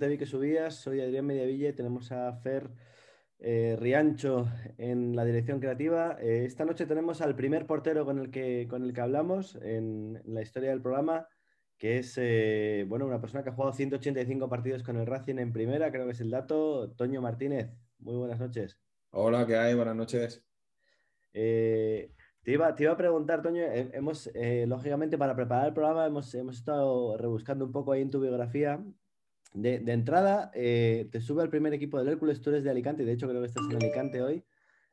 te vi que subías. Soy Adrián Mediavilla y tenemos a Fer eh, Riancho en la dirección creativa. Eh, esta noche tenemos al primer portero con el que, con el que hablamos en, la historia del programa, que es eh, bueno, una persona que ha jugado 185 partidos con el Racing en primera, creo que es el dato, Toño Martínez. Muy buenas noches. Hola, ¿qué hay? Buenas noches. Te iba, a preguntar, Toño, hemos, lógicamente para preparar el programa hemos, hemos, estado rebuscando un poco ahí en tu biografía de, entrada, eh, te sube al primer equipo del Hércules, tú eres de Alicante, de hecho creo que estás en Alicante hoy.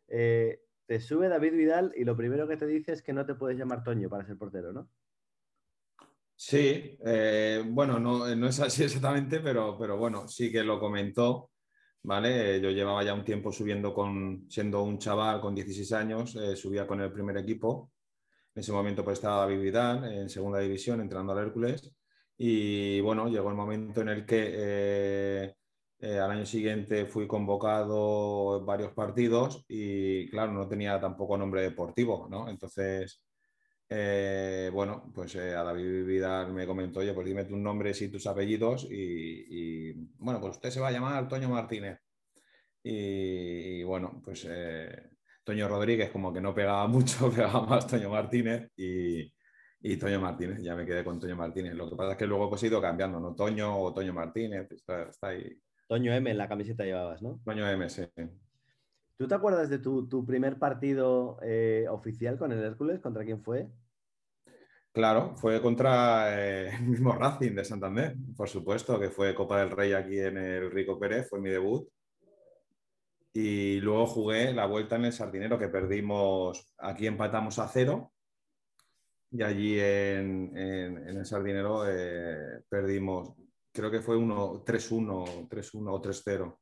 Eh, te sube David Vidal y lo primero que te dice es que no te puedes llamar Toño para ser portero, ¿no? Sí, eh, bueno, no, es así exactamente, pero, pero bueno, sí que lo comentó, ¿vale? Yo llevaba ya un tiempo subiendo con, siendo un chaval con 16 años, subía con el primer equipo. En ese momento pues estaba David Vidal en segunda división, entrando al Hércules. Y bueno, llegó el momento en el que eh, eh, al año siguiente fui convocado en varios partidos y claro, no tenía tampoco nombre deportivo, ¿no? Entonces, eh, bueno, pues a David Vidal me comentó, oye, pues dime tus nombres y tus apellidos y, bueno, pues usted se va a llamar Toño Martínez. Y, y bueno, pues Toño Rodríguez como que no pegaba mucho, pegaba más Toño Martínez y, y Toño Martínez, ya me quedé con Toño Martínez. Lo que pasa es que luego pues, he ido cambiando, ¿no? Toño o Toño Martínez, está, ahí. Toño M en la camiseta llevabas, ¿no? Toño M, sí. ¿Tú te acuerdas de tu, primer partido eh, oficial con el Hércules? ¿Contra quién fue? Claro, fue contra eh, el mismo Racing de Santander, por supuesto, que fue Copa del Rey aquí en el Rico Pérez, fue mi debut. Y luego jugué la vuelta en el Sardinero, que perdimos, aquí empatamos a cero y allí en, el Sardinero eh, perdimos, creo que fue 3-1, 3-1 o 3-0.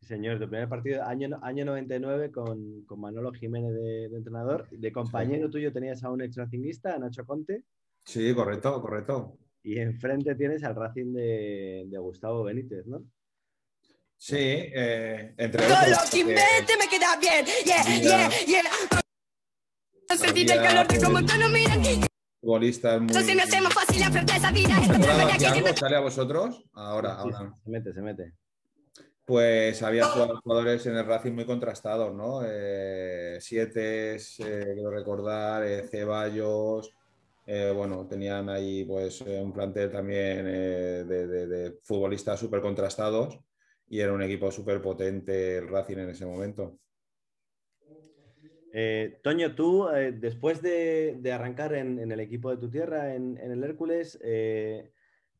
Sí, señor, tu primer partido, año, año 99 con, Manolo Jiménez de, entrenador. De compañero tuyo tenías a un ex racingista, a Nacho Conte. Sí, correcto, correcto. Y enfrente tienes al Racing de, Gustavo Benítez, ¿no? Sí, eh, entre otros. me queda bien. Yeah, yeah, yeah. Sentir el calor que como tú no miran. Futbolista muy... Entonces me hacemos fácil la esa vida. algo? ¿Sale a vosotros? Ahora, ahora. Se mete, se mete. Pues había jugadores en el Racing muy contrastados, ¿no? Eh, siete, eh, quiero recordar, eh, Ceballos, eh, bueno, tenían ahí pues un plantel también de, de, de, futbolistas súper contrastados y era un equipo súper potente el Racing en ese momento. Eh, Toño, tú, eh, después de, arrancar en, el equipo de tu tierra, en, el Hércules, eh,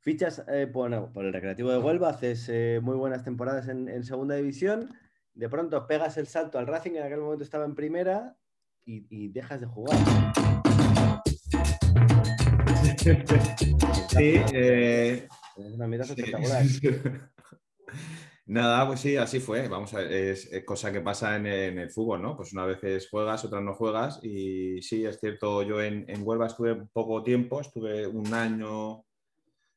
fichas por, el Recreativo de Huelva, haces muy buenas temporadas en, segunda división, de pronto pegas el salto al Racing, en aquel momento estaba en primera, y, dejas de jugar. Sí, es una mitad espectacular. Nada, pues sí, así fue. Vamos a ver, es, cosa que pasa en, el fútbol, ¿no? Pues una vez juegas, otras no juegas. Y sí, es cierto, yo en, Huelva estuve poco tiempo, estuve un año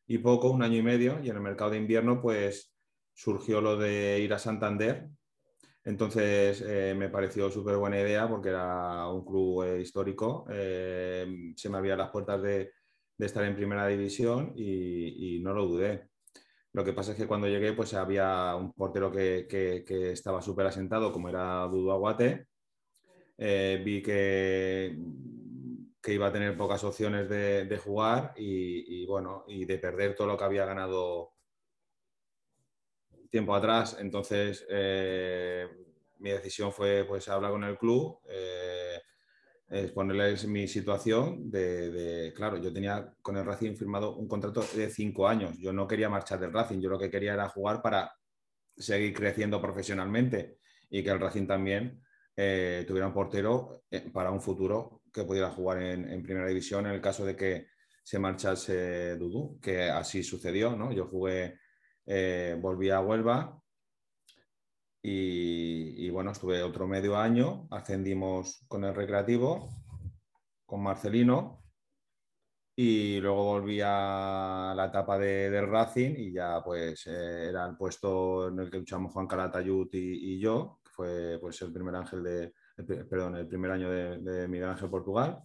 y poco, un año y medio, y en el mercado de invierno, pues surgió lo de ir a Santander. Entonces eh, me pareció súper buena idea porque era un club eh, histórico. Eh, se me abrían las puertas de, estar en primera división y no lo dudé. Lo que pasa es que cuando llegué, pues había un portero que, estaba súper asentado, como era Dudu Aguate. Eh, vi que, que iba a tener pocas opciones de, jugar y, bueno, y de perder todo lo que había ganado tiempo atrás. Entonces, eh, mi decisión fue pues hablar con el club. Eh, exponerles mi situación de, claro, yo tenía con el Racing firmado un contrato de cinco años. Yo no quería marchar del Racing, yo lo que quería era jugar para seguir creciendo profesionalmente y que el Racing también eh, tuviera un portero eh, para un futuro que pudiera jugar en, primera división en el caso de que se marchase Dudu, que así sucedió, ¿no? Yo jugué, eh, volví a Huelva, y, bueno, estuve otro medio año, ascendimos con el recreativo, con Marcelino, y luego volví a la etapa de, del Racing y ya pues eh, era el puesto en el que luchamos Juan Calatayud y, yo, que fue pues el primer ángel de, perdón, el primer año de, Miguel Ángel Portugal.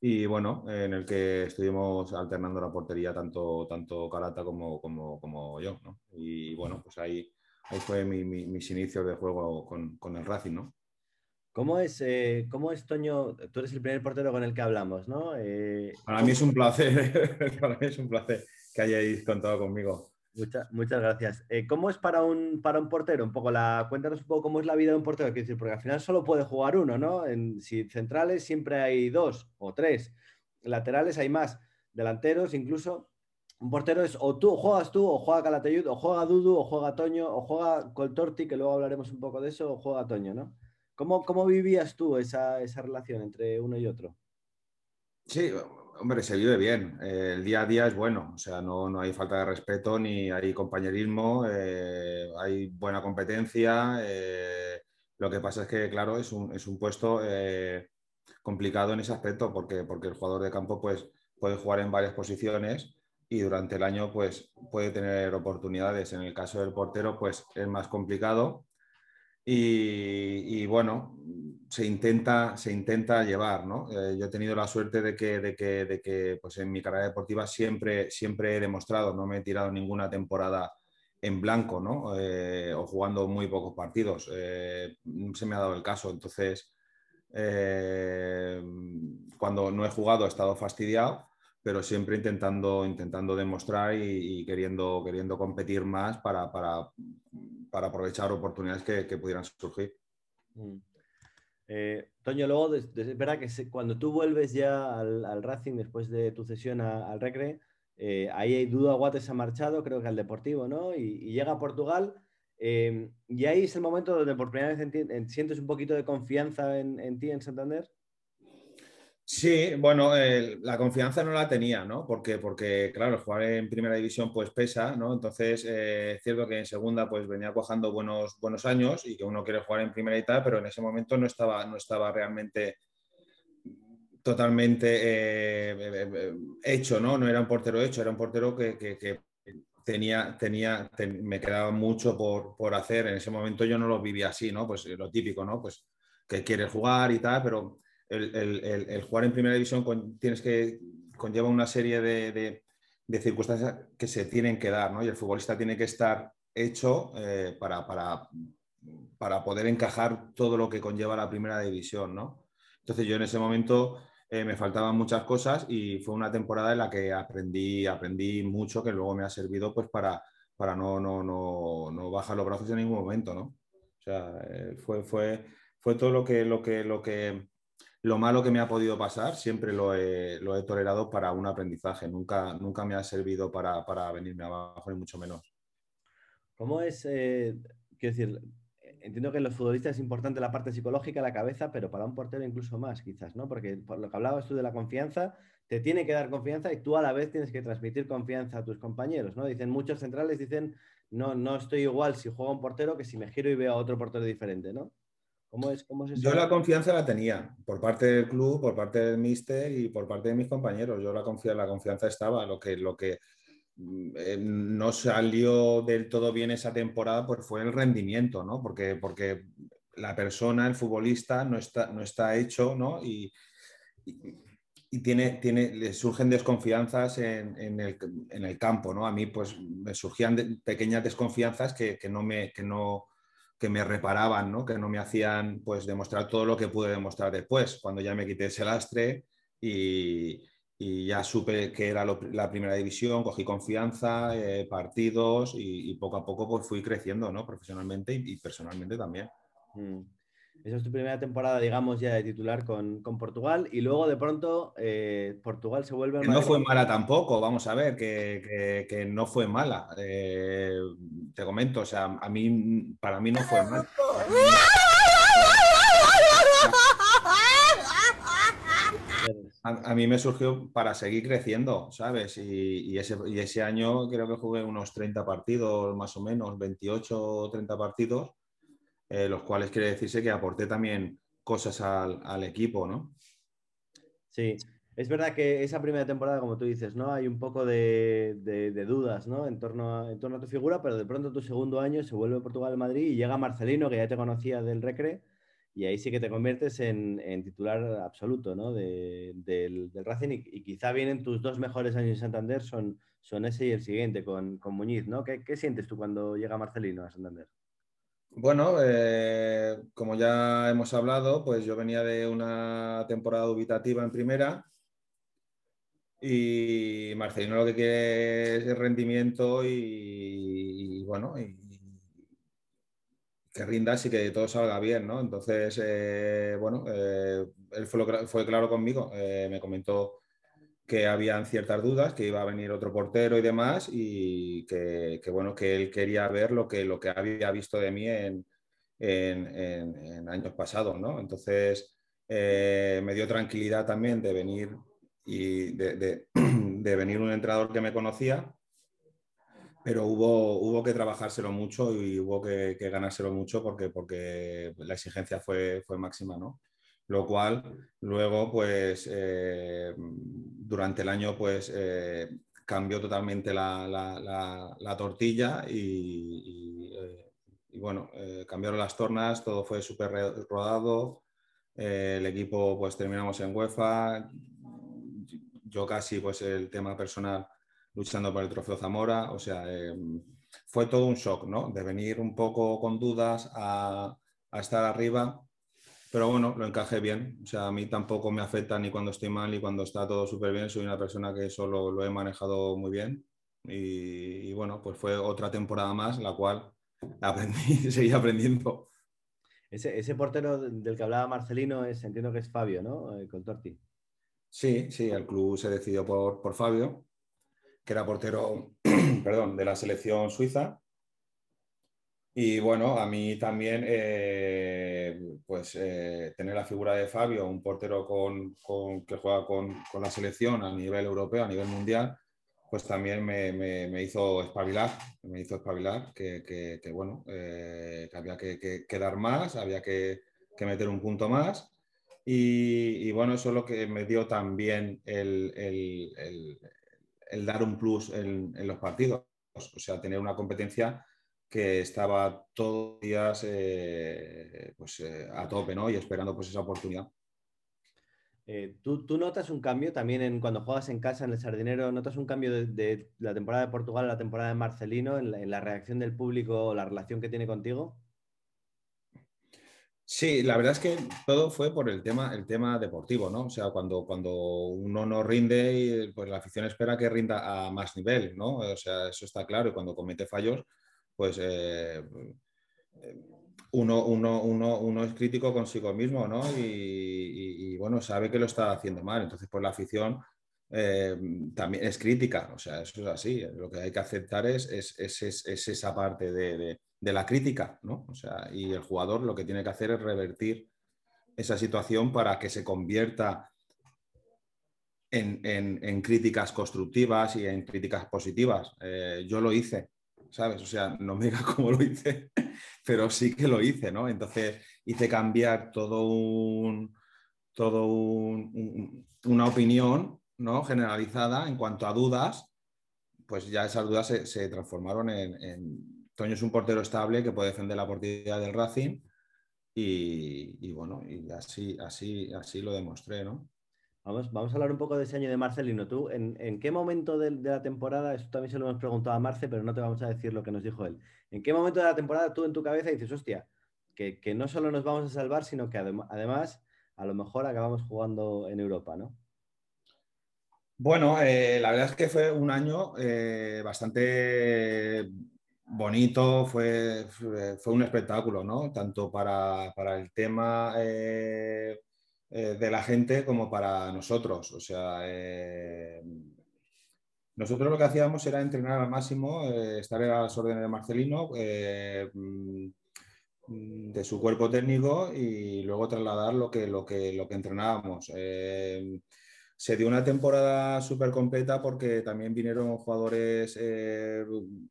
y bueno, en el que estuvimos alternando la portería tanto, tanto Carata como, como, yo. Y bueno, pues ahí, ahí fue mi, mis inicios de juego con, con, el Racing, ¿no? ¿Cómo es, eh, ¿Cómo es, Toño? Tú eres el primer portero con el que hablamos, ¿no? Eh, Para mí es un placer, para mí es un placer que hayáis contado conmigo. muchas gracias. Eh, ¿Cómo es para un, para un portero? Un poco la, cuéntanos un poco cómo es la vida de un portero, quiero decir, porque al final solo puede jugar uno, ¿no? En, si centrales siempre hay dos o tres, laterales hay más, delanteros incluso. Un portero es o tú juegas tú, o juega Calatayud, o juega Dudu, o juega Toño, o juega Coltorti, que luego hablaremos un poco de eso, o juega Toño, ¿no? ¿Cómo, cómo vivías tú esa, esa relación entre uno y otro? Sí, hombre, se vive bien. Eh, el día a día es bueno, o sea, no, no hay falta de respeto ni hay compañerismo, eh, hay buena competencia. Eh, lo que pasa es que, claro, es un, es un puesto complicado en ese aspecto porque, porque el jugador de campo pues, puede jugar en varias posiciones y durante el año pues, puede tener oportunidades. En el caso del portero pues es más complicado y, bueno, se intenta, se intenta llevar, ¿no? Eh, yo he tenido la suerte de que, de que, de que pues en mi carrera deportiva siempre, siempre he demostrado, no me he tirado ninguna temporada en blanco, ¿no? Eh, o jugando muy pocos partidos. Eh, se me ha dado el caso. Entonces, cuando no he jugado he estado fastidiado, pero siempre intentando, intentando demostrar y, queriendo, queriendo competir más para, para, para aprovechar oportunidades que, pudieran surgir. Mm. Eh, Toño, luego, es verdad que cuando tú vuelves ya al, Racing después de tu cesión al Recre, eh, ahí hay duda, Guates ha marchado, creo que al Deportivo, ¿no? Y, llega a Portugal. Eh, y ahí es el momento donde por primera vez sientes un poquito de confianza en ti, en Santander. Sí, bueno, la confianza no la tenía, ¿no? Porque, porque, claro, jugar en primera división pues pesa, ¿no? Entonces, eh, es cierto que en segunda pues venía cuajando buenos, buenos años y que uno quiere jugar en primera y tal, pero en ese momento no estaba, no estaba realmente totalmente eh, eh, hecho, ¿no? No era un portero hecho, era un portero que, tenía, tenía me quedaba mucho por, por, hacer. En ese momento yo no lo vivía así, ¿no? Pues lo típico, ¿no? Pues que quiere jugar y tal, pero el, jugar en primera división tienes que conlleva una serie de, circunstancias que se tienen que dar. Y el futbolista tiene que estar hecho eh, para, para, poder encajar todo lo que conlleva la primera división, ¿no? Entonces yo en ese momento eh, me faltaban muchas cosas y fue una temporada en la que aprendí, aprendí mucho que luego me ha servido pues para, para no, no, no, no bajar los brazos en ningún momento, ¿no? O sea, eh, fue, fue, fue todo lo que, lo que, lo que lo malo que me ha podido pasar siempre lo he, tolerado para un aprendizaje, nunca, nunca me ha servido para, venirme abajo, ni mucho menos. ¿Cómo es, eh, quiero decir, entiendo que en los futbolistas es importante la parte psicológica, la cabeza, pero para un portero incluso más, quizás, ¿no? Porque por lo que hablabas tú de la confianza, te tiene que dar confianza y tú a la vez tienes que transmitir confianza a tus compañeros, ¿no? Dicen muchos centrales, dicen, no, no estoy igual si juego un portero que si me giro y veo a otro portero diferente, ¿no? ¿Cómo es, cómo es Yo la confianza la tenía por parte del club, por parte del míster y por parte de mis compañeros. Yo la confianza, la confianza estaba. Lo que, lo que mm, eh, no salió del todo bien esa temporada pues fue el rendimiento, ¿no? Porque, porque la persona, el futbolista, no está, no está hecho, ¿no? Y, y, tiene, tiene, le surgen desconfianzas en, el, en, el, campo, ¿no? A mí, pues, me surgían pequeñas desconfianzas que, que no me... Que no, que me reparaban, ¿no? que no me hacían pues, demostrar todo lo que pude demostrar después, cuando ya me quité ese lastre y, ya supe que era la primera división, cogí confianza, eh, partidos y, poco a poco pues, fui creciendo ¿no? profesionalmente y, personalmente también. Mm. Esa es tu primera temporada, digamos, ya de titular con, Portugal y luego de pronto eh, Portugal se vuelve... no fue mala tampoco, vamos a ver, que, no fue mala. Eh, te comento, o sea, a mí, para mí no fue mala. A, mí me surgió para seguir creciendo, ¿sabes? Y, ese, y ese año creo que jugué unos 30 partidos, más o menos, 28 o 30 partidos eh, los cuales quiere decirse que aporté también cosas al, equipo, ¿no? Sí, es verdad que esa primera temporada, como tú dices, ¿no? Hay un poco de, dudas, ¿no? En torno, a, a tu figura, pero de pronto tu segundo año se vuelve Portugal-Madrid y llega Marcelino, que ya te conocía del Recre, y ahí sí que te conviertes en, titular absoluto ¿no? del, Racing y, quizá vienen tus dos mejores años en Santander, son, ese y el siguiente con, Muñiz. ¿no? ¿Qué, sientes tú cuando llega Marcelino a Santander? Bueno, eh, como ya hemos hablado, pues yo venía de una temporada dubitativa en primera y Marcelino lo que quiere es rendimiento y, bueno, y, que rindas y que todo salga bien, ¿no? Entonces, eh, bueno, eh, él fue, claro conmigo, me comentó que habían ciertas dudas, que iba a venir otro portero y demás, y que, bueno, que él quería ver lo que, lo que había visto de mí en, años pasados, ¿no? Entonces, me dio tranquilidad también de venir y de, venir un entrenador que me conocía, pero hubo, hubo que trabajárselo mucho y hubo que, ganárselo mucho porque, porque la exigencia fue, fue máxima, ¿no? Lo cual luego, pues, eh, durante el año, pues, eh, cambió totalmente la, tortilla y, eh, bueno, cambiaron las tornas, todo fue súper rodado, el equipo, pues, terminamos en UEFA, yo casi pues el tema personal luchando por el trofeo Zamora, o sea, fue todo un shock, ¿no? De venir un poco con dudas a, estar arriba, pero bueno, lo encajé bien, o sea, a mí tampoco me afecta ni cuando estoy mal ni cuando está todo súper bien, soy una persona que solo lo he manejado muy bien y, bueno, pues fue otra temporada más, la cual aprendí, seguí aprendiendo. Ese, portero del que hablaba Marcelino es, entiendo que es Fabio, ¿no? Eh, con Torti. Sí, sí, el club se decidió por, Fabio, que era portero perdón, de la selección suiza. Y bueno, a mí también, eh, pues eh, tener la figura de Fabio, un portero con, que juega con, la selección a nivel europeo, a nivel mundial, pues también me, hizo espabilar, me hizo espabilar que, bueno, eh, había que, dar más, había que, meter un punto más y, bueno, eso es lo que me dio también el, dar un plus en, los partidos. O sea, tener una competencia que estaba todos los días eh, pues, eh, a tope ¿no? y esperando pues, esa oportunidad. Eh, ¿tú, notas un cambio también en, cuando juegas en casa en el Sardinero? ¿Notas un cambio de, la temporada de Portugal a la temporada de Marcelino en la, en la reacción del público o la relación que tiene contigo? Sí, la verdad es que todo fue por el tema, el tema deportivo, ¿no? O sea, cuando, cuando uno no rinde, pues la afición espera que rinda a más nivel, ¿no? O sea, eso está claro. Y cuando comete fallos, pues eh, uno, uno, uno, uno, es crítico consigo mismo, ¿no? Y, bueno, sabe que lo está haciendo mal. Entonces, pues la afición eh, también es crítica, o sea, eso es así. Lo que hay que aceptar es, es, esa parte de de la crítica, ¿no? O sea, y el jugador lo que tiene que hacer es revertir esa situación para que se convierta en, críticas constructivas y en críticas positivas. Eh, yo lo hice, ¿sabes? O sea, no me digas cómo lo hice, pero sí que lo hice, ¿no? Entonces hice cambiar todo un, todo una opinión, ¿no? Generalizada en cuanto a dudas, pues ya esas dudas se, transformaron en Toño es un portero estable que puede defender la portería del Racing y, bueno, y así, así, así lo demostré, ¿no? Vamos, vamos a hablar un poco de ese año de Marcelino. ¿Tú en, qué momento de, la temporada, esto también se lo hemos preguntado a Marce, pero no te vamos a decir lo que nos dijo él, ¿en qué momento de la temporada tú en tu cabeza dices, hostia, que, no solo nos vamos a salvar, sino que además a lo mejor acabamos jugando en Europa, ¿no? Bueno, eh, la verdad es que fue un año eh, bastante bonito, fue, fue un espectáculo, ¿no? Tanto para, el tema eh, eh, de la gente como para nosotros. O sea, eh, nosotros lo que hacíamos era entrenar al máximo, estar a las órdenes de Marcelino, mm, de su cuerpo técnico y luego trasladar lo que, lo que, lo que entrenábamos se dio una temporada súper completa porque también vinieron jugadores eh,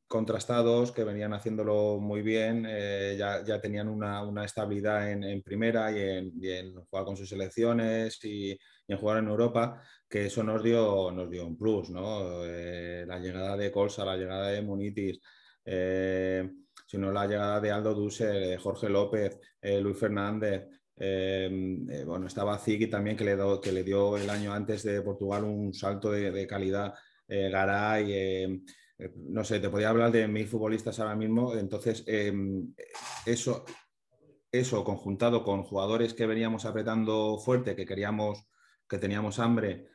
contrastados que venían haciéndolo muy bien, eh, ya, tenían una, estabilidad en, primera y en, jugar con sus selecciones y, en jugar en Europa, que eso nos dio, nos dio un plus, ¿no? Eh, la llegada de Colsa, la llegada de Munitis, sino la llegada de Aldo Dussel, Jorge López, Luis Fernández, Em, eh, bueno, estaba Ziggy también que le, que le, dio el año antes de Portugal un salto de, calidad. Eh, Garay, em, eh, no sé, te podía hablar de mil futbolistas ahora mismo. Entonces, em, eso, eso conjuntado con jugadores que veníamos apretando fuerte, que queríamos, que teníamos hambre,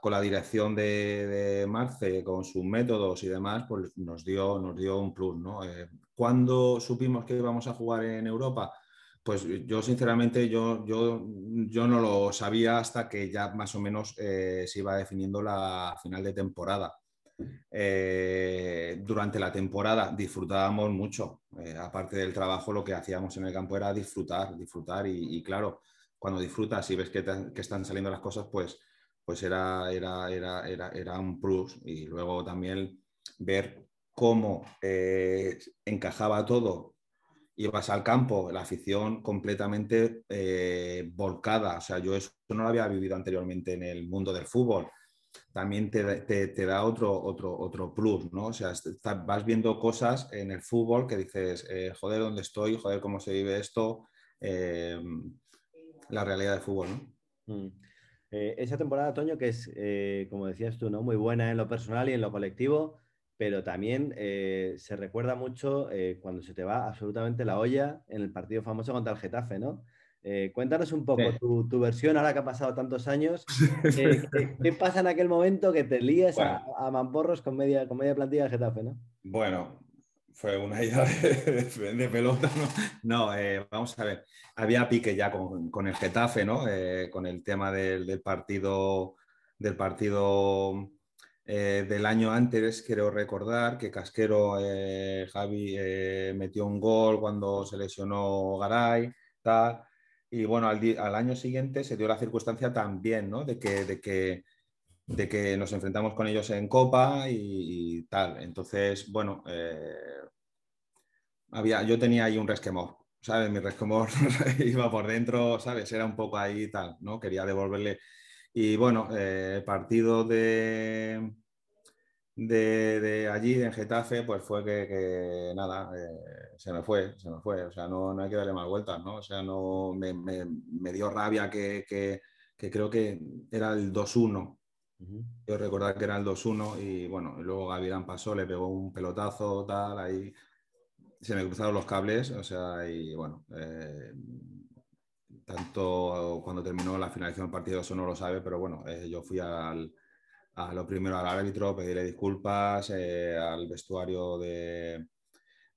con la dirección de, Marce, con sus métodos y demás, pues nos dio, nos dio un plus. ¿no? ¿Cuándo supimos que íbamos a jugar en Europa? Pues yo sinceramente yo, yo, yo no lo sabía hasta que ya más o menos eh, se iba definiendo la final de temporada. Eh, durante la temporada disfrutábamos mucho. Eh, aparte del trabajo, lo que hacíamos en el campo era disfrutar, disfrutar y, claro, cuando disfrutas y ves que, que, están saliendo las cosas, pues, pues era, era, era, era, era un plus. Y luego también ver cómo encajaba todo ibas al campo, la afición completamente eh, volcada. O sea, yo eso no lo había vivido anteriormente en el mundo del fútbol. También te, da otro, otro, otro plus, ¿no? O sea, vas viendo cosas en el fútbol que dices, eh, joder, ¿dónde estoy? Joder, ¿cómo se vive esto? Eh, la realidad del fútbol, ¿no? Mm. esa temporada, Toño, que es, como decías tú, ¿no? Muy buena en lo personal y en lo colectivo pero también eh, se recuerda mucho eh, cuando se te va absolutamente la olla en el partido famoso contra el Getafe, ¿no? Eh, cuéntanos un poco tu, versión ahora que ha pasado tantos años. ¿qué, pasa en aquel momento que te lías a, mamporros con media, con media plantilla del Getafe, ¿no? Bueno, fue una idea de, pelota, ¿no? vamos a ver. Había pique ya con, el Getafe, ¿no? con el tema del, del partido del partido eh, del año antes, quiero recordar que Casquero, eh, Javi, eh, metió un gol cuando se lesionó Garay, tal. Y bueno, al, año siguiente se dio la circunstancia también, ¿no? De que, de que, de que nos enfrentamos con ellos en Copa y, tal. Entonces, bueno, había, yo tenía ahí un resquemor, ¿sabes? Mi resquemor iba por dentro, ¿sabes? Era un poco ahí tal, ¿no? Quería devolverle y bueno, eh, partido de, de, allí, en Getafe, pues fue que, nada, eh, se me fue, se me fue. O sea, no, no hay que darle más vueltas, ¿no? O sea, no, me, me, dio rabia que, que, creo que era el 2-1. Yo recordar que era el 2-1 y bueno, luego Gavirán pasó, le pegó un pelotazo, tal, ahí se me cruzaron los cables, o sea, y bueno, eh, tanto cuando terminó la finalización del partido, eso no lo sabe, pero bueno, eh, yo fui al, a lo primero al árbitro, pedirle disculpas, eh, al vestuario de,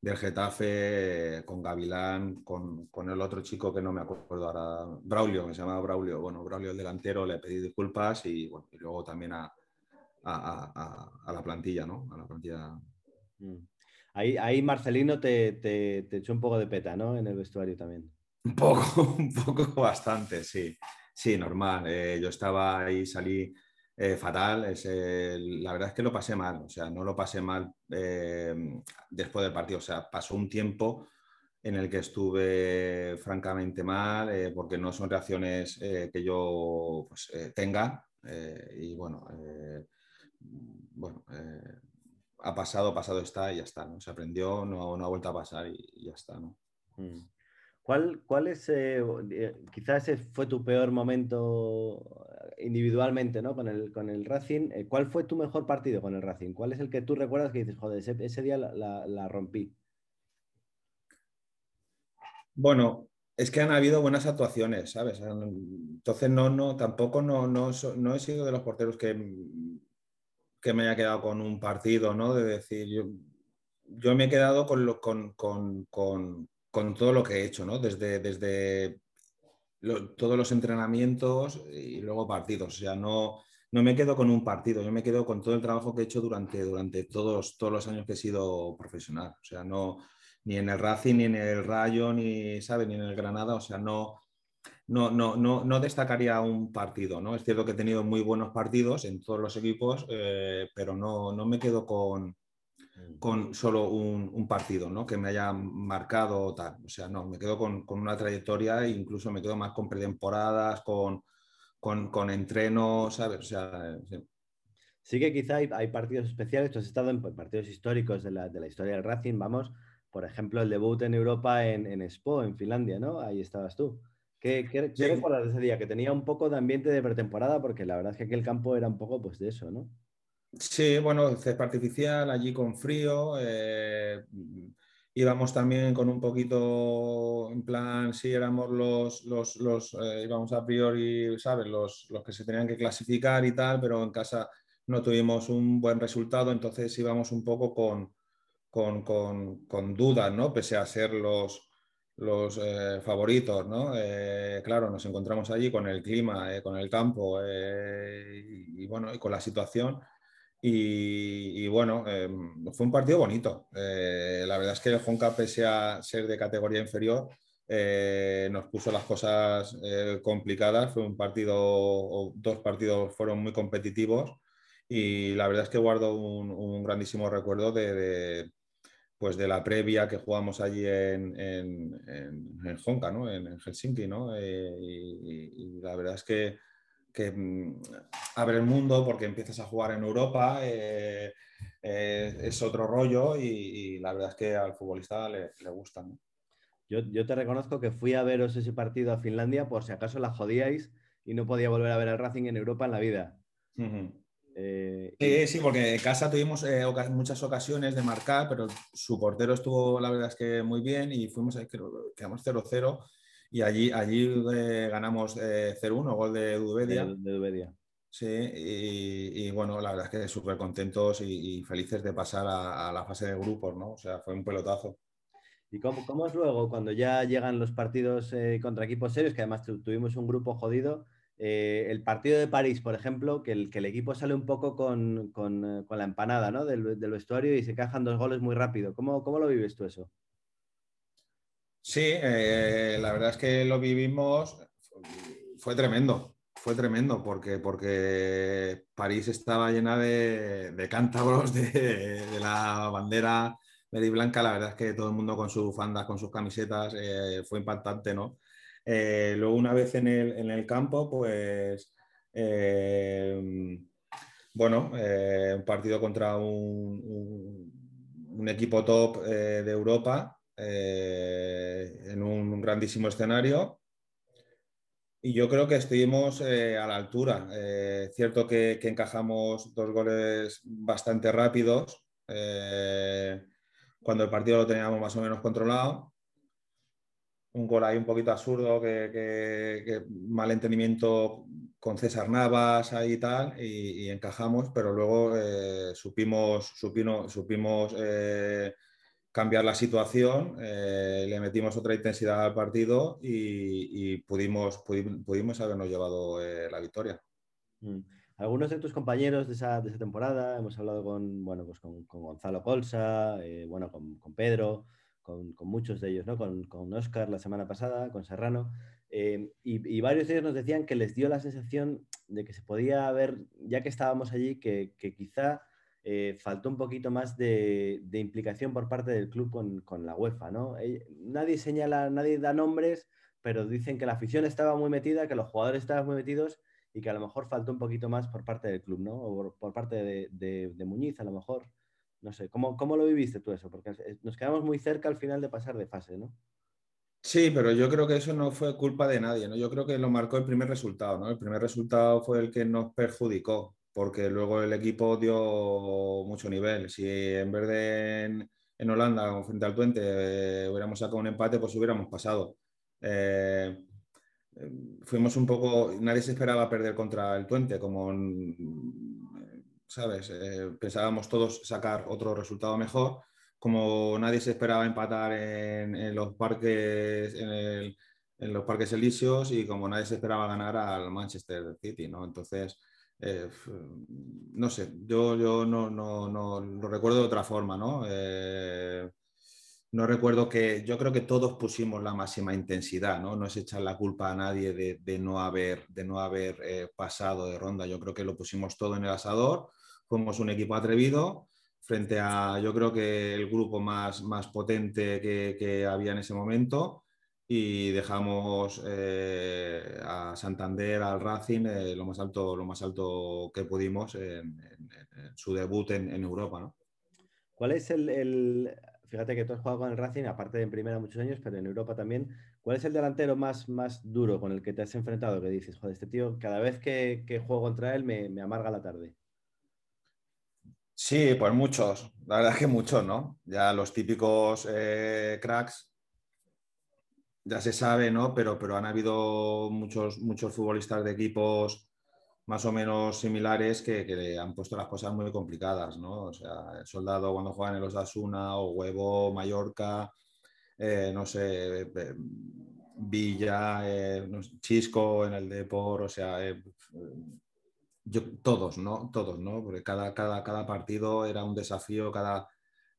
del Getafe, con Gavilán, con, con, el otro chico que no me acuerdo ahora, Braulio, que se llamaba Braulio, bueno, Braulio el delantero, le pedí disculpas y luego también a, a, a, la plantilla, ¿no? A la plantilla. Mm. Ahí, ahí Marcelino te, te, te echó un poco de peta, ¿no? En el vestuario también. Un poco, un poco bastante, sí. Sí, normal. Eh, yo estaba ahí, salí eh, fatal. la verdad es que lo pasé mal, o sea, no lo pasé mal eh, después del partido. O sea, pasó un tiempo en el que estuve francamente mal, porque no son reacciones que yo pues, tenga. y bueno, bueno ha pasado, pasado está y ya está. ¿no? Se aprendió, no, no ha vuelto a pasar y, ya está. ¿no? Mm. ¿Cuál, cuál es, eh, quizás ese fue tu peor momento individualmente ¿no? con, el, con el Racing? Eh, ¿Cuál fue tu mejor partido con el Racing? ¿Cuál es el que tú recuerdas que dices, joder, ese, día la, rompí? Bueno, es que han habido buenas actuaciones, ¿sabes? Entonces, no, no, tampoco no, no, no he sido de los porteros que, que me haya quedado con un partido, ¿no? De decir, yo, yo me he quedado con, lo, con, con, con con todo lo que he hecho, ¿no? Desde, desde todos los entrenamientos y luego partidos. O sea, no, no me quedo con un partido, yo me quedo con todo el trabajo que he hecho durante, durante todos, todos los años que he sido profesional. O sea, no, ni en el Racing, ni en el Rayo, ni, ¿sabe? ni en el Granada. O sea, no, no, no, no, no destacaría un partido. ¿no? Es cierto que he tenido muy buenos partidos en todos los equipos, eh, pero no, no me quedo con, con solo un, partido, ¿no? Que me haya marcado tal. O sea, no, me quedo con, una trayectoria e incluso me quedo más con pretemporadas, con, con, entrenos, ¿sabes? O sea, sí. que quizá hay, partidos especiales, tú has estado en partidos históricos de la, historia del Racing, vamos, por ejemplo, el debut en Europa en, en Expo, en Finlandia, ¿no? Ahí estabas tú. ¿Qué, qué, recuerdas de ese día? Que tenía un poco de ambiente de pretemporada, porque la verdad es que aquel campo era un poco pues de eso, ¿no? Sí, bueno, césped artificial, allí con frío. Eh, íbamos también con un poquito, en plan, sí, éramos los, los, los eh, íbamos a priori, ¿sabes? Los, los que se tenían que clasificar y tal, pero en casa no tuvimos un buen resultado, entonces íbamos un poco con, con, con, con dudas, ¿no? Pese a ser los, los eh, favoritos, ¿no? Claro, nos encontramos allí con el clima, con el campo y, y, bueno, y con la situación y, bueno, em, fue un partido bonito. Eh, la verdad es que el Honka, pese a ser de categoría inferior, eh, nos puso las cosas eh, complicadas. Fue un partido, o dos partidos fueron muy competitivos y la verdad es que guardo un, grandísimo recuerdo de, pues de la previa que jugamos allí en, en, Honka, ¿no? en, Helsinki. ¿no? y, la verdad es que mm, abre el mundo porque empiezas a jugar en Europa, eh, eh, es otro rollo y, la verdad es que al futbolista le, le gusta. Yo, yo, te reconozco que fui a veros ese partido a Finlandia por si acaso la jodíais y no podía volver a ver al Racing en Europa en la vida. Eh, sí, sí, porque en casa tuvimos muchas ocasiones de marcar, pero su portero estuvo, la verdad es que muy bien y fuimos, quedamos 0-0 y allí, allí ganamos 0-1, eh, gol de Dubedia. De, Sí, y, bueno, la verdad es que súper contentos y, felices de pasar a, la fase de grupos, ¿no? O sea, fue un pelotazo. ¿Y cómo, cómo es luego cuando ya llegan los partidos eh, contra equipos serios, que además tuvimos un grupo jodido? el partido de París, por ejemplo, que el, que el equipo sale un poco con, con, con la empanada ¿no? del, del, vestuario y se cajan dos goles muy rápido. ¿Cómo, cómo lo vives tú eso? Sí, eh, la verdad es que lo vivimos, fue tremendo, fue tremendo porque, porque París estaba llena de, cántabros de, la bandera medio blanca, la verdad es que todo el mundo con sus fandas, con sus camisetas, eh, fue impactante, ¿no? Eh, luego una vez en el, campo, pues, bueno, un partido contra un, un equipo top de Europa eh, en un grandísimo escenario. Y yo creo que estuvimos eh, a la altura. Eh, cierto que, encajamos dos goles bastante rápidos cuando el partido lo teníamos más o menos controlado. Un gol ahí un poquito absurdo, que, mal entendimiento con César Navas ahí y tal, y, encajamos, pero luego supimos, supimos, supimos cambiar la situación, eh, le metimos otra intensidad al partido y, pudimos, pudimos, habernos llevado eh, la victoria. Mm. Algunos de tus compañeros de esa, temporada, hemos hablado con, bueno, pues con, Gonzalo Colsa, eh, bueno, con, Pedro, con, muchos de ellos, ¿no? con, Oscar la semana pasada, con Serrano, y, varios de ellos nos decían que les dio la sensación de que se podía ver, ya que estábamos allí, que quizá eh, faltó un poquito más de, implicación por parte del club con, la UEFA, ¿no? Eh, nadie señala, nadie da nombres, pero dicen que la afición estaba muy metida, que los jugadores estaban muy metidos y que a lo mejor faltó un poquito más por parte del club, ¿no? O por, parte de, Muñiz, a lo mejor. No sé, ¿cómo, ¿cómo lo viviste tú eso? Porque nos quedamos muy cerca al final de pasar de fase, ¿no? Sí, pero yo creo que eso no fue culpa de nadie, ¿no? Yo creo que lo marcó el primer resultado, ¿no? El primer resultado fue el que nos perjudicó porque luego el equipo dio mucho nivel. Si en vez de en, Holanda frente al Twente eh, hubiéramos sacado un empate, pues hubiéramos pasado. Eh, fuimos un poco, nadie se esperaba perder contra el Twente, como, ¿sabes? Eh, pensábamos todos sacar otro resultado mejor, como nadie se esperaba empatar en, los parques, en, en, los parques elíseos y como nadie se esperaba ganar al Manchester City, ¿no? Entonces, eh, no sé, yo, yo no, no, no, lo recuerdo de otra forma, ¿no? Eh, no recuerdo que, yo creo que todos pusimos la máxima intensidad, ¿no? No es echar la culpa a nadie de, no haber, de no haber eh, pasado de ronda, yo creo que lo pusimos todo en el asador, fuimos un equipo atrevido frente a, yo creo que el grupo más, más potente que, que había en ese momento y dejamos eh, a Santander, al Racing, eh, lo, más alto, lo más alto que pudimos en, su debut en, Europa. ¿no? ¿Cuál es el, fíjate que tú has jugado con el Racing, aparte de en primera muchos años, pero en Europa también. ¿Cuál es el delantero más, más duro con el que te has enfrentado? Que dices, joder, este tío, cada vez que, juego contra él me, amarga la tarde. Sí, pues muchos, la verdad es que muchos, ¿no? Ya los típicos eh, cracks, ya se sabe, ¿no? Pero, pero han habido muchos, muchos futbolistas de equipos más o menos similares que, han puesto las cosas muy complicadas, ¿no? O sea, el soldado cuando juegan en los Asuna o Huevo, Mallorca, eh, no sé, eh, Villa, eh, Chisco en el Depor, o sea, yo, todos, ¿no? Todos, ¿no? Porque cada, cada, cada partido era un desafío, cada,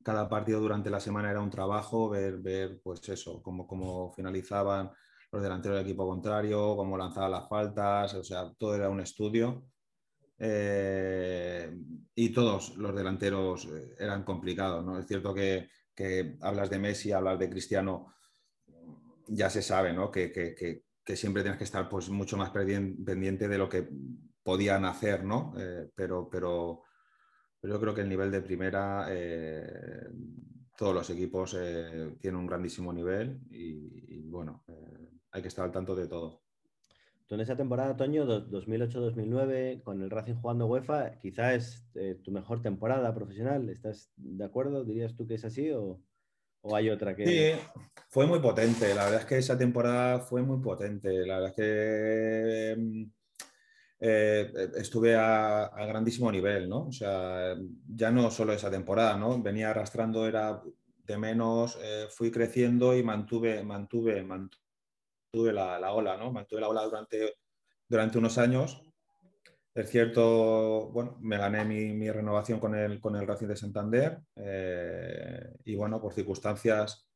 cada partido durante la semana era un trabajo, ver, ver pues eso, cómo, cómo finalizaban los delanteros del equipo contrario, cómo lanzaban las faltas, o sea, todo era un estudio. Eh, y todos los delanteros eh, eran complicados, ¿no? Es cierto que, hablas de Messi, hablas de Cristiano, ya se sabe, ¿no? Que, siempre tienes que estar pues, mucho más pendiente de lo que podían hacer, ¿no? Eh, pero, pero, pero, yo creo que el nivel de primera, todos los equipos tienen un grandísimo nivel y, y bueno, hay que estar al tanto de todo. Tú en esa temporada, Toño, 2008-2009, con el Racing jugando UEFA, quizá es eh, tu mejor temporada profesional. ¿Estás de acuerdo? ¿Dirías tú que es así o, hay otra que...? Sí, fue muy potente. La verdad es que esa temporada fue muy potente. La verdad es que em, eh, estuve a, grandísimo nivel, ¿no? O sea, ya no solo esa temporada, ¿no? Venía arrastrando, era de menos, eh, fui creciendo y mantuve, mantuve, mantuve mantuve la, ola, ¿no? Mantuve la ola durante, durante unos años. Es cierto, bueno, me gané mi, renovación con el, con el Racing de Santander eh, y bueno, por circunstancias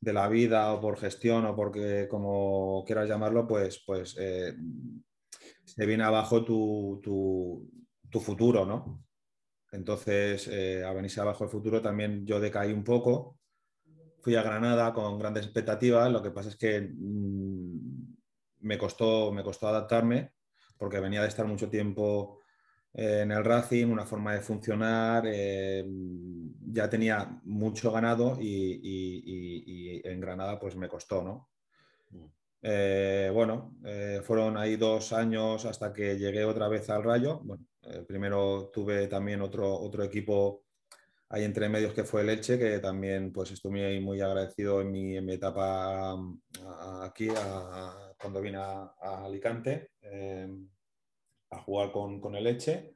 de la vida o por gestión o porque como quieras llamarlo, pues, pues eh, se viene abajo tu, tu, futuro, ¿no? Entonces, eh, a venirse abajo el futuro también yo decaí un poco fui a Granada con grandes expectativas, lo que pasa es que mm, me, costó, me costó adaptarme porque venía de estar mucho tiempo eh, en el Racing, una forma de funcionar, eh, ya tenía mucho ganado y, en Granada pues me costó, ¿no? Mm. Eh, bueno, fueron ahí dos años hasta que llegué otra vez al Rayo. Bueno, primero tuve también otro, otro equipo hay entre medios que fue Leche, que también pues estuve muy, agradecido en mi, etapa aquí, cuando vine a, Alicante a jugar con, el Leche.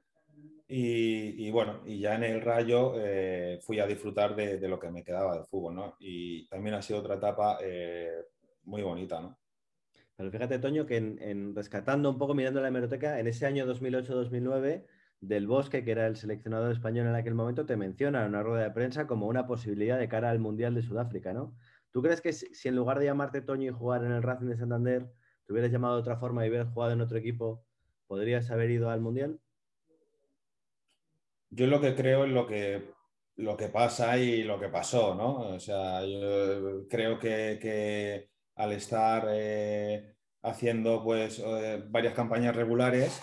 Y, bueno, y ya en el Rayo eh, fui a disfrutar de, lo que me quedaba del fútbol, ¿no? Y también ha sido otra etapa eh, muy bonita, ¿no? Pero fíjate, Toño, que en, rescatando un poco, mirando la hemeroteca, en ese año 2008-2009 del Bosque, que era el seleccionador español en aquel momento, te menciona en una rueda de prensa como una posibilidad de cara al Mundial de Sudáfrica, ¿no? ¿Tú crees que si en lugar de llamarte Toño y jugar en el Racing de Santander, te hubieras llamado de otra forma y hubieras jugado en otro equipo, podrías haber ido al Mundial? Yo lo que creo es lo que, lo que pasa y lo que pasó, ¿no? O sea, yo creo que, al estar eh, haciendo pues eh, varias campañas regulares,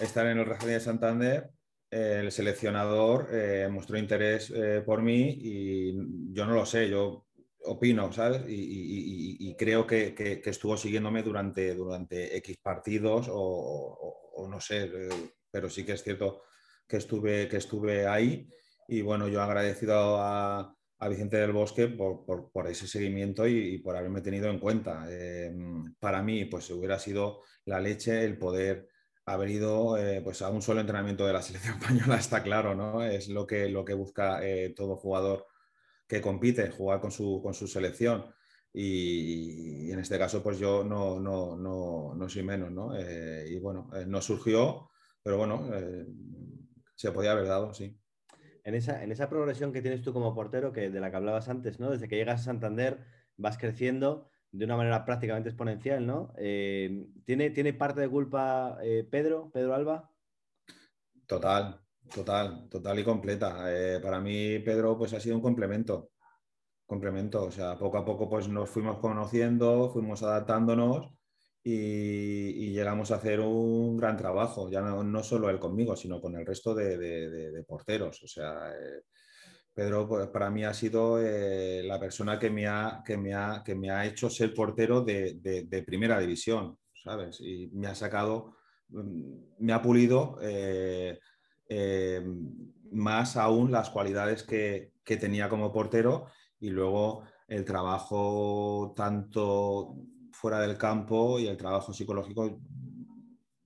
estar en el Racing de Santander, el seleccionador eh, mostró interés eh, por mí y yo no lo sé, yo opino, ¿sabes? Y, creo que, estuvo siguiéndome durante, durante X partidos o, no sé, eh, pero sí que es cierto que estuve, que estuve ahí y bueno, yo agradecido a, Vicente del Bosque por, ese seguimiento y, por haberme tenido en cuenta. para mí, pues hubiera sido la leche el poder haber ido eh, pues a un solo entrenamiento de la selección española, está claro, ¿no? Es lo que, lo que busca eh, todo jugador que compite, jugar con su, con su selección. Y, en este caso, pues yo no, no, no, no soy menos, ¿no? Eh, y bueno, no surgió, pero bueno, se podía haber dado, sí. En esa, en esa progresión que tienes tú como portero, que de la que hablabas antes, ¿no? Desde que llegas a Santander, vas creciendo de una manera prácticamente exponencial, ¿no? Eh, ¿tiene, ¿Tiene parte de culpa eh, Pedro, Pedro Alba? Total, total, total y completa. Eh, para mí Pedro pues ha sido un complemento, complemento, o sea, poco a poco pues nos fuimos conociendo, fuimos adaptándonos y, llegamos a hacer un gran trabajo, ya no, solo él conmigo, sino con el resto de, porteros, o sea Pedro pues, para mí ha sido eh, la persona que me, ha, que, me ha, que me ha hecho ser portero de, primera división, ¿sabes? Y me ha sacado, mm, me ha pulido eh, eh, más aún las cualidades que, que, tenía como portero y luego el trabajo tanto fuera del campo y el trabajo psicológico.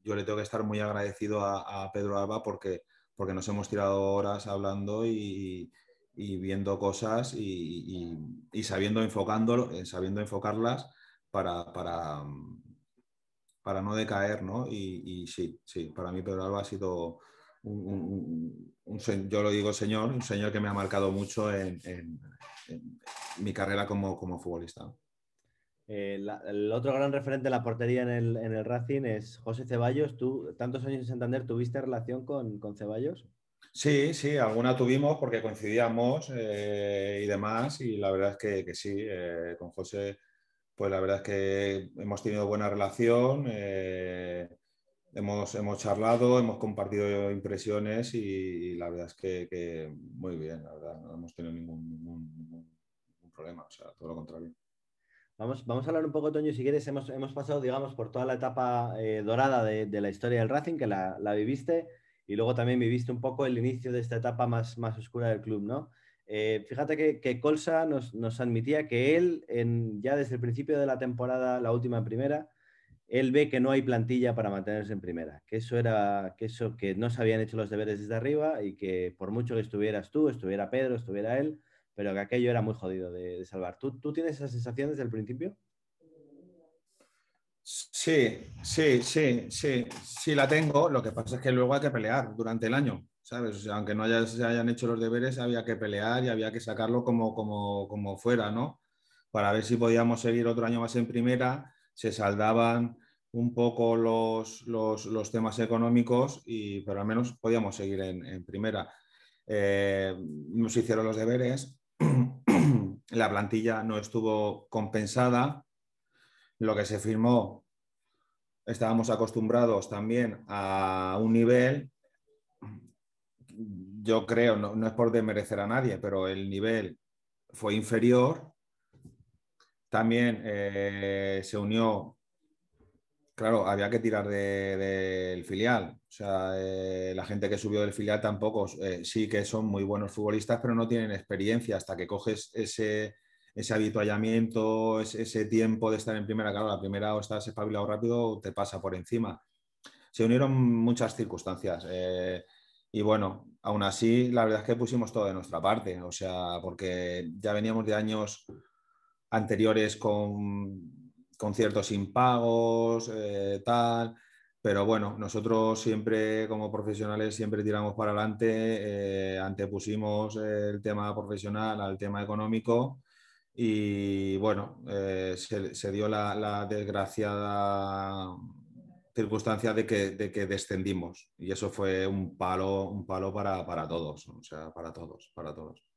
Yo le tengo que estar muy agradecido a, Pedro Alba porque, porque nos hemos tirado horas hablando y, y viendo cosas y, sabiendo, enfocando, eh, sabiendo enfocarlas para, para, para no decaer, ¿no? Y, sí, sí, para mí Pedro Alba ha sido un, yo lo digo señor, un señor que me ha marcado mucho en, mi carrera como, como futbolista. Eh, el otro gran referente de la portería en el, Racing es José Ceballos. ¿Tú, tantos años en Santander, tuviste relación con, Ceballos? Sí, sí, alguna tuvimos porque coincidíamos eh, y demás, y la verdad es que, sí, eh, con José, pues la verdad es que hemos tenido buena relación, hemos, hemos, charlado, hemos compartido impresiones y, la verdad es que, muy bien, la verdad, no hemos tenido ningún, problema, o sea, todo lo contrario. Vamos, vamos, a hablar un poco, Toño, si quieres, hemos, hemos pasado, digamos, por toda la etapa dorada de, la historia del Racing, que la, la viviste y luego también viviste un poco el inicio de esta etapa más, más oscura del club, ¿no? Eh, fíjate que, que Colsa nos, nos, admitía que él, en, ya desde el principio de la temporada, la última en primera, él ve que no hay plantilla para mantenerse en primera, que eso era, que eso, que no se habían hecho los deberes desde arriba y que por mucho que estuvieras tú, estuviera Pedro, estuviera él, pero que aquello era muy jodido de, salvar. ¿Tú, ¿Tú tienes esa sensación desde el principio? Sí, sí, sí, sí, sí la tengo. Lo que pasa es que luego hay que pelear durante el año, ¿sabes? Aunque no se hayan hecho los deberes, había que pelear y había que sacarlo como, como, como fuera, ¿no? Para ver si podíamos seguir otro año más en primera, se saldaban un poco los, los, temas económicos, y, pero al menos podíamos seguir en, primera. Eh, nos hicieron los deberes, la plantilla no estuvo compensada, lo que se firmó, estábamos acostumbrados también a un nivel, yo creo, no, es por demerecer a nadie, pero el nivel fue inferior. También eh, se unió, claro, había que tirar del filial. O sea, eh, la gente que subió del filial tampoco, eh, sí que son muy buenos futbolistas, pero no tienen experiencia hasta que coges ese, ese habituallamiento, ese, tiempo de estar en primera, claro, la primera o estás espabilado rápido te pasa por encima. Se unieron muchas circunstancias. Eh, y bueno, aún así, la verdad es que pusimos todo de nuestra parte, o sea, porque ya veníamos de años anteriores con, con ciertos impagos, eh, tal, pero bueno, nosotros siempre como profesionales siempre tiramos para adelante, eh, antepusimos el tema profesional al tema económico y bueno, eh, se, dio la, desgraciada circunstancia de que, de que, descendimos y eso fue un palo, un palo para, para, todos, o sea, para todos, para todos.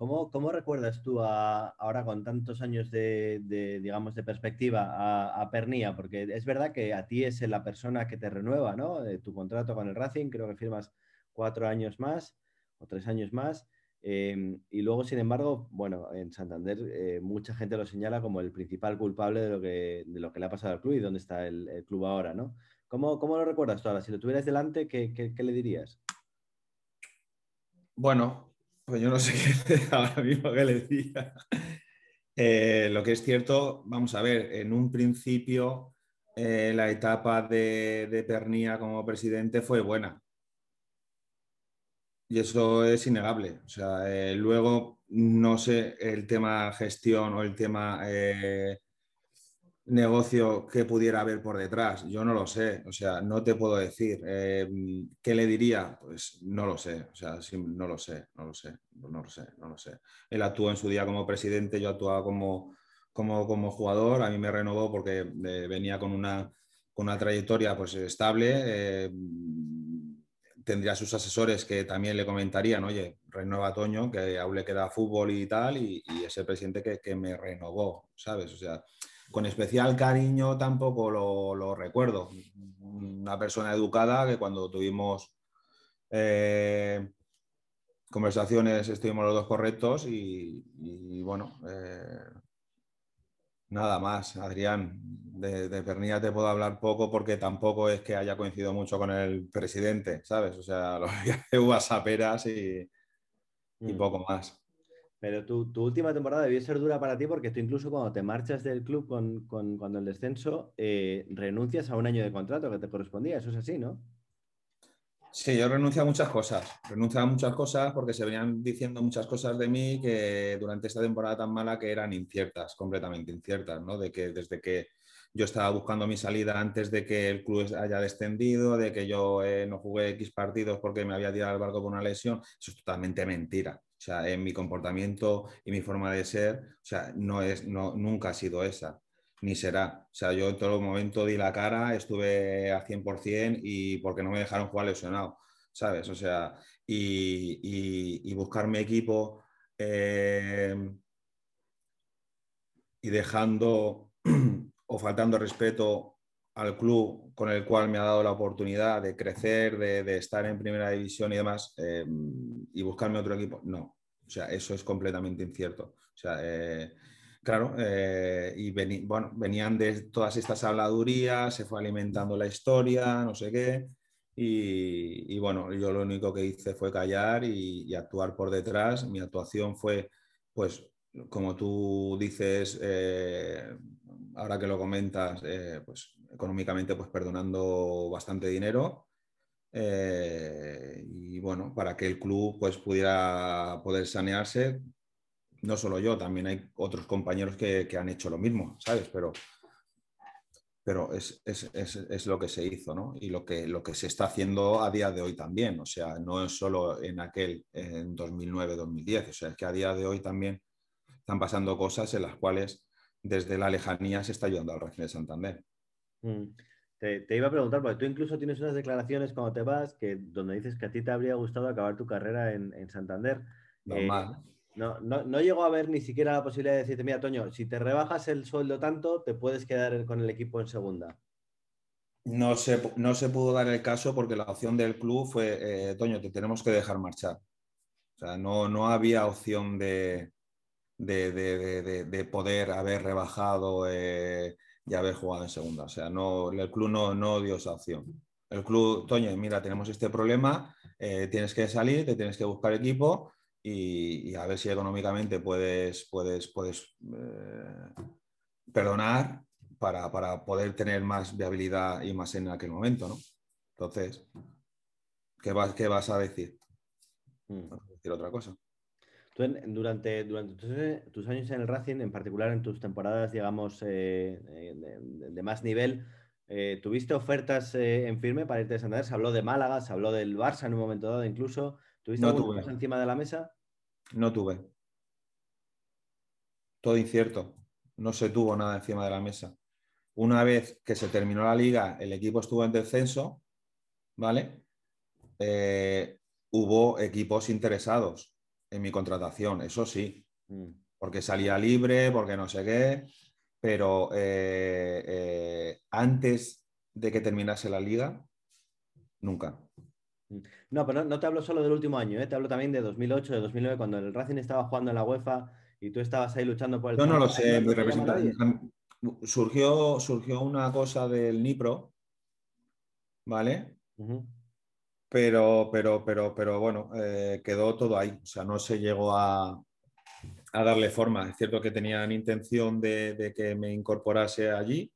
¿Cómo, recuerdas tú ahora con tantos años de, digamos, de perspectiva a, Pernía? Porque es verdad que a ti es la persona que te renueva, ¿no? De tu contrato con el Racing, creo que firmas cuatro años más o tres años más. Em, y luego, sin embargo, bueno, en Santander eh, mucha gente lo señala como el principal culpable de lo que, de lo que le ha pasado al club y dónde está el, club ahora, ¿no? ¿Cómo, ¿Cómo, lo recuerdas tú ahora? Si lo tuvieras delante, ¿qué, qué, le dirías? Bueno, pues yo no sé qué ahora mismo qué le diría. Eh, lo que es cierto, vamos a ver, en un principio eh, la etapa de, de Pernía como presidente fue buena y eso es innegable. O sea, eh, luego, no sé el tema gestión o el tema negocio que pudiera haber por detrás. Yo no lo sé. O sea, no te puedo decir. Eh, ¿Qué le diría? Pues no lo sé. O sea, no lo sé, no lo sé, no lo sé, no lo sé. Él actuó en su día como presidente, yo actuaba como, como, como jugador. A mí me renovó porque venía con una, con una trayectoria pues, estable tendría sus asesores que también le comentarían, oye, renueva Toño, que aún le queda fútbol y tal, y, es el presidente que, me renovó, ¿sabes? O sea, con especial cariño tampoco lo, recuerdo. Una persona educada que cuando tuvimos eh, conversaciones estuvimos los dos correctos y, bueno, eh, nada más, Adrián. De, de Pernilla te puedo hablar poco porque tampoco es que haya coincidido mucho con el presidente, ¿sabes? O sea, lo de uvas aperas y, y mm. poco más. Pero tu, última temporada debió ser dura para ti porque tú incluso cuando te marchas del club con, cuando el descenso, eh, renuncias a un año de contrato que te correspondía. Eso es así, ¿no? Sí, yo renuncio a muchas cosas. Renuncio a muchas cosas porque se venían diciendo muchas cosas de mí que durante esta temporada tan mala que eran inciertas, completamente inciertas, ¿no? De que desde que yo estaba buscando mi salida antes de que el club haya descendido, de que yo eh, no jugué X partidos porque me había tirado al barco por una lesión, eso es totalmente mentira. O sea, en mi comportamiento y mi forma de ser, o sea, no es, no, nunca ha sido esa ni será. O sea, yo en todo momento di la cara, estuve a 100% y porque no me dejaron jugar lesionado, ¿sabes? O sea, y, buscar mi equipo eh, y dejando o faltando respeto al club con el cual me ha dado la oportunidad de crecer, de, estar en primera división y demás, eh, y buscarme otro equipo, no. O sea, eso es completamente incierto. O sea, eh, Claro, eh, y bueno, venían de todas estas habladurías, se fue alimentando la historia, no sé qué, y, bueno, yo lo único que hice fue callar y, actuar por detrás. Mi actuación fue, pues, como tú dices, ahora que lo comentas, pues económicamente, pues perdonando bastante dinero. y bueno, para que el club pues pudiera poder sanearse no solo yo, también hay otros compañeros que, han hecho lo mismo, ¿sabes? Pero, pero es, lo que se hizo, ¿no? Y lo que, lo que se está haciendo a día de hoy también, o sea, no es solo en aquel, en 2009-2010, o sea, es que a día de hoy también están pasando cosas en las cuales desde la lejanía se está ayudando al Racing de Santander. Mm. Te, iba a preguntar, porque tú incluso tienes unas declaraciones cuando te vas que donde dices que a ti te habría gustado acabar tu carrera en, Santander. Normal. Eh, no, no, no llegó a haber ni siquiera la posibilidad de decirte, mira, Toño, si te rebajas el sueldo tanto, te puedes quedar con el equipo en segunda. No se, no se pudo dar el caso porque la opción del club fue, eh, Toño, te tenemos que dejar marchar. O sea, no, no había opción de, de, poder haber rebajado eh, y haber jugado en segunda. O sea, no, el club no, no dio esa opción. El club, Toño, mira, tenemos este problema, eh, tienes que salir, te tienes que buscar equipo y, a ver si económicamente puedes, puedes, puedes eh, perdonar para, poder tener más viabilidad y más en aquel momento, ¿no? Entonces, ¿qué vas, qué vas a decir? Hmm. ¿Vas a decir otra cosa? Tú durante, durante tus, años en el Racing, en particular en tus temporadas, digamos, eh, de, más nivel, eh, ¿tuviste ofertas en firme para irte a Santander? Se habló de Málaga, se habló del Barça en un momento dado incluso. ¿Tuviste no tuve. encima de la mesa? No tuve. Todo incierto. No se tuvo nada encima de la mesa. Una vez que se terminó la liga, el equipo estuvo en descenso, ¿vale? Eh, hubo equipos interesados en mi contratación, eso sí, mm. porque salía libre, porque no sé qué, pero eh, eh, antes de que terminase la liga, nunca. No, pero no, te hablo solo del último año, ¿eh? te hablo también de 2008, de 2009, cuando el Racing estaba jugando en la UEFA y tú estabas ahí luchando por el... Yo no lo sé, representante. Surgió, surgió una cosa del Nipro, ¿vale? Pero, pero, pero, pero bueno, eh, quedó todo ahí, o sea, no se llegó a, darle forma. Es cierto que tenían intención de que me incorporase allí,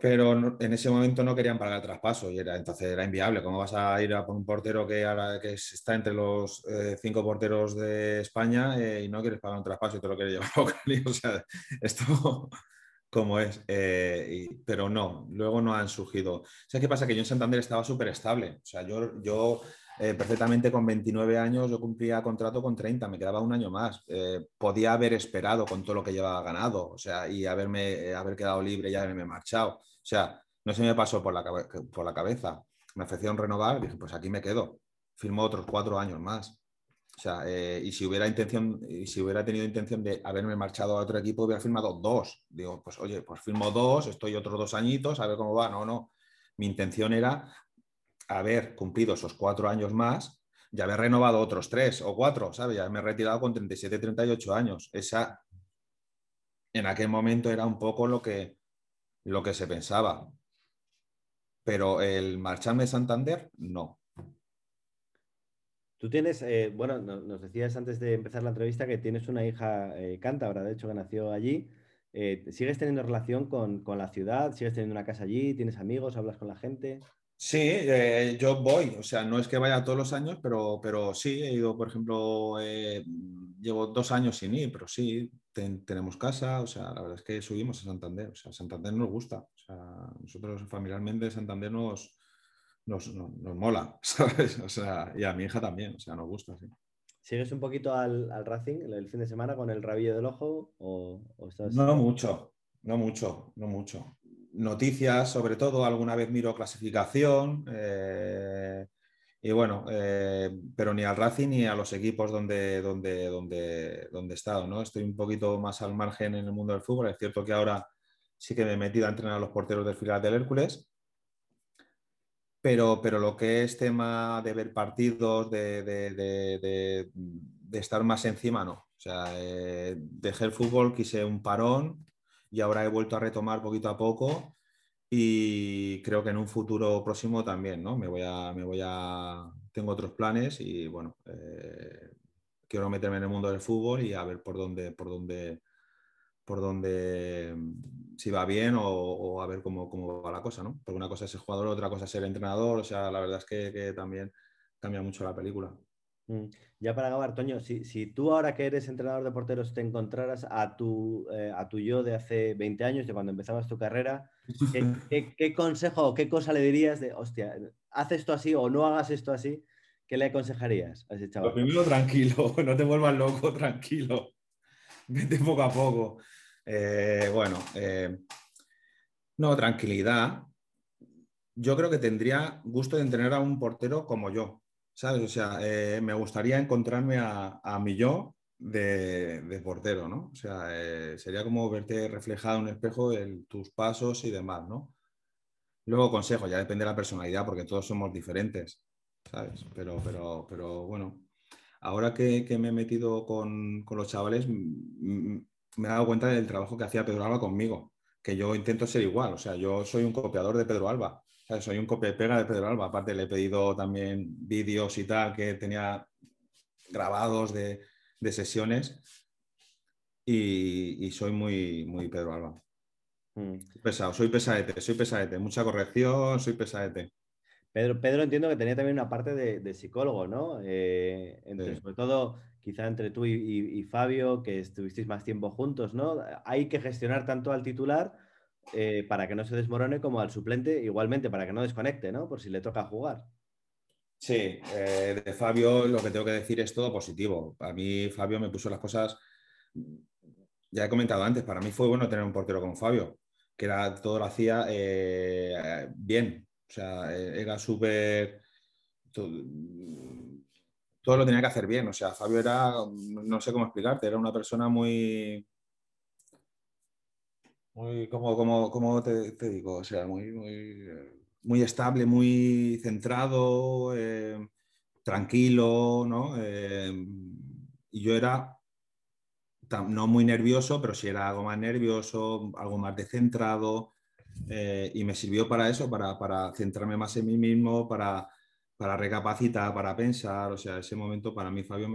pero en ese momento no querían pagar el traspaso y era, entonces era inviable. ¿Cómo vas a ir a por un portero que, ahora, que está entre los eh, cinco porteros de España eh, y no quieres pagar un traspaso y te lo quieres llevar a O sea, esto como es. Eh, pero no, luego no han surgido. ¿Sabes qué pasa? Que yo en Santander estaba súper estable. O sea, yo, yo perfectamente con 29 años yo cumplía contrato con 30, me quedaba un año más. podía haber esperado con todo lo que llevaba ganado, o sea, y haberme haber quedado libre y haberme marchado. O sea, no se me pasó por la, por la cabeza. Me ofrecieron renovar, dije, pues aquí me quedo. Firmó otros cuatro años más. O sea, eh, y si hubiera intención, y si hubiera tenido intención de haberme marchado a otro equipo, hubiera firmado dos. Digo, pues oye, pues firmo dos, estoy otros dos añitos, a ver cómo va. No, no. Mi intención era haber cumplido esos cuatro años más me he renovado otros tres o cuatro, ¿sabes? Ya me he retirado con 37, 38 años. Esa, en aquel momento era un poco lo que, lo que se pensaba. Pero el marcharme de Santander, no. Tú tienes, eh, bueno, nos decías antes de empezar la entrevista que tienes una hija eh, cántabra, de hecho, que nació allí. Eh, ¿Sigues teniendo relación con, con, la ciudad? ¿Sigues teniendo una casa allí? ¿Tienes amigos? ¿Hablas con la gente? Sí, eh, yo voy, o sea, no es que vaya todos los años, pero, pero sí, he ido, por ejemplo, llevo dos años sin ir, pero sí, tenemos casa, o sea, la verdad es que subimos a Santander, o sea, Santander nos gusta, o sea, nosotros familiarmente Santander nos, nos, mola, ¿sabes? O sea, y a mi hija también, o sea, nos gusta, sí. ¿Sigues un poquito al, al Racing el fin de semana con el rabillo del ojo o, estás... No mucho, no mucho, no mucho noticias, sobre todo, alguna vez miro clasificación. Eh, y bueno, eh, pero ni al Racing ni a los equipos donde, donde, donde, donde he estado. ¿no? Estoy un poquito más al margen en el mundo del fútbol. Es cierto que ahora sí que me he metido a entrenar a los porteros del filial del Hércules. Pero, pero lo que es tema de ver partidos, de, de, de, estar más encima, no. O sea, eh, dejé el fútbol, quise un parón y ahora he vuelto a retomar poquito a poco y creo que en un futuro próximo también, ¿no? Me voy a, me voy a, tengo otros planes y bueno, eh, quiero meterme en el mundo del fútbol y a ver por dónde, por dónde, por dónde, si va bien o, a ver cómo, cómo, va la cosa, ¿no? Porque una cosa es ser jugador, otra cosa es ser entrenador, o sea, la verdad es que, que también cambia mucho la película. Mm. Ya para acabar, Toño, si, si, tú ahora que eres entrenador de porteros te encontraras a tu, eh, a tu yo de hace 20 años, de cuando empezabas tu carrera, ¿qué, consejo o qué cosa le dirías de, hostia, haz esto así o no hagas esto así? ¿Qué le aconsejarías a ese chaval? Lo primero, tranquilo, no te vuelvas loco, tranquilo. Vete poco a poco. Eh, bueno, eh, no, tranquilidad. Yo creo que tendría gusto de entrenar a un portero como yo, ¿sabes? O sea, eh, me gustaría encontrarme a, a mi yo de, portero, ¿no? O sea, sería como verte reflejado en un espejo en tus pasos y demás, ¿no? Luego consejo, ya depende de la personalidad, porque todos somos diferentes, ¿sabes? Pero, pero, pero bueno, ahora que, me he metido con, con, los chavales, me he dado cuenta del trabajo que hacía Pedro Alba conmigo, que yo intento ser igual, o sea, yo soy un copiador de Pedro Alba soy un copia y pega de Pedro Alba. Aparte, le he pedido también vídeos y tal que tenía grabados de, sesiones y, soy muy, muy Pedro Alba. Mm. Pesado, soy pesadete, soy pesadete. Mucha corrección, soy pesadete. Pedro, Pedro entiendo que tenía también una parte de, psicólogo, ¿no? Eh, sobre todo, quizá entre tú y, Fabio, que estuvisteis más tiempo juntos, ¿no? Hay que gestionar tanto al titular eh, para que no se desmorone como al suplente, igualmente para que no desconecte, ¿no? Por si le toca jugar. Sí, eh, de Fabio lo que tengo que decir es todo positivo. A mí Fabio me puso las cosas, ya he comentado antes, para mí fue bueno tener un portero como Fabio, que era, todo lo hacía eh, bien, o sea, era súper... todo lo tenía que hacer bien, o sea, Fabio era, no sé cómo explicarte, era una persona muy muy, como, como, te, digo, o sea, muy, muy, estable, muy centrado, eh, tranquilo, ¿no? Eh, y yo era no muy nervioso, pero sí era algo más nervioso, algo más descentrado, eh, y me sirvió para eso, para, centrarme más en mí mismo, para, para, recapacitar, para pensar, o sea, ese momento para mí Fabio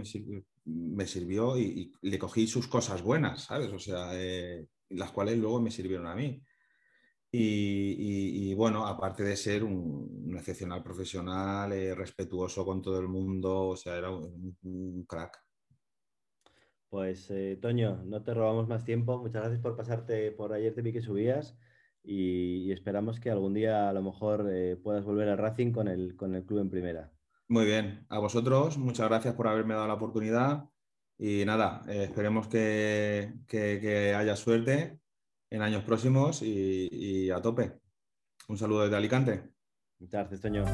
me sirvió, y, le cogí sus cosas buenas, ¿sabes? O sea, las cuales luego me sirvieron a mí. Y, bueno, aparte de ser un, excepcional profesional, eh, respetuoso con todo el mundo, o sea, era un, crack. Pues eh, Toño, no te robamos más tiempo. Muchas gracias por pasarte por ayer, te vi que subías y, esperamos que algún día a lo mejor eh, puedas volver al Racing con el, con el club en primera. Muy bien, a vosotros, muchas gracias por haberme dado la oportunidad y nada, eh, esperemos que, haya suerte en años próximos y, a tope. Un saludo desde Alicante. Muchas gracias, Toño.